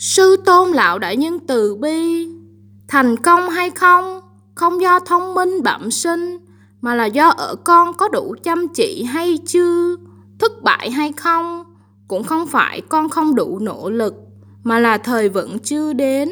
Sư tôn lão đại nhân từ bi, thành công hay không, không do thông minh bẩm sinh, mà là do ở con có đủ chăm chỉ hay chưa, thất bại hay không, cũng không phải con không đủ nỗ lực, mà là thời vẫn chưa đến.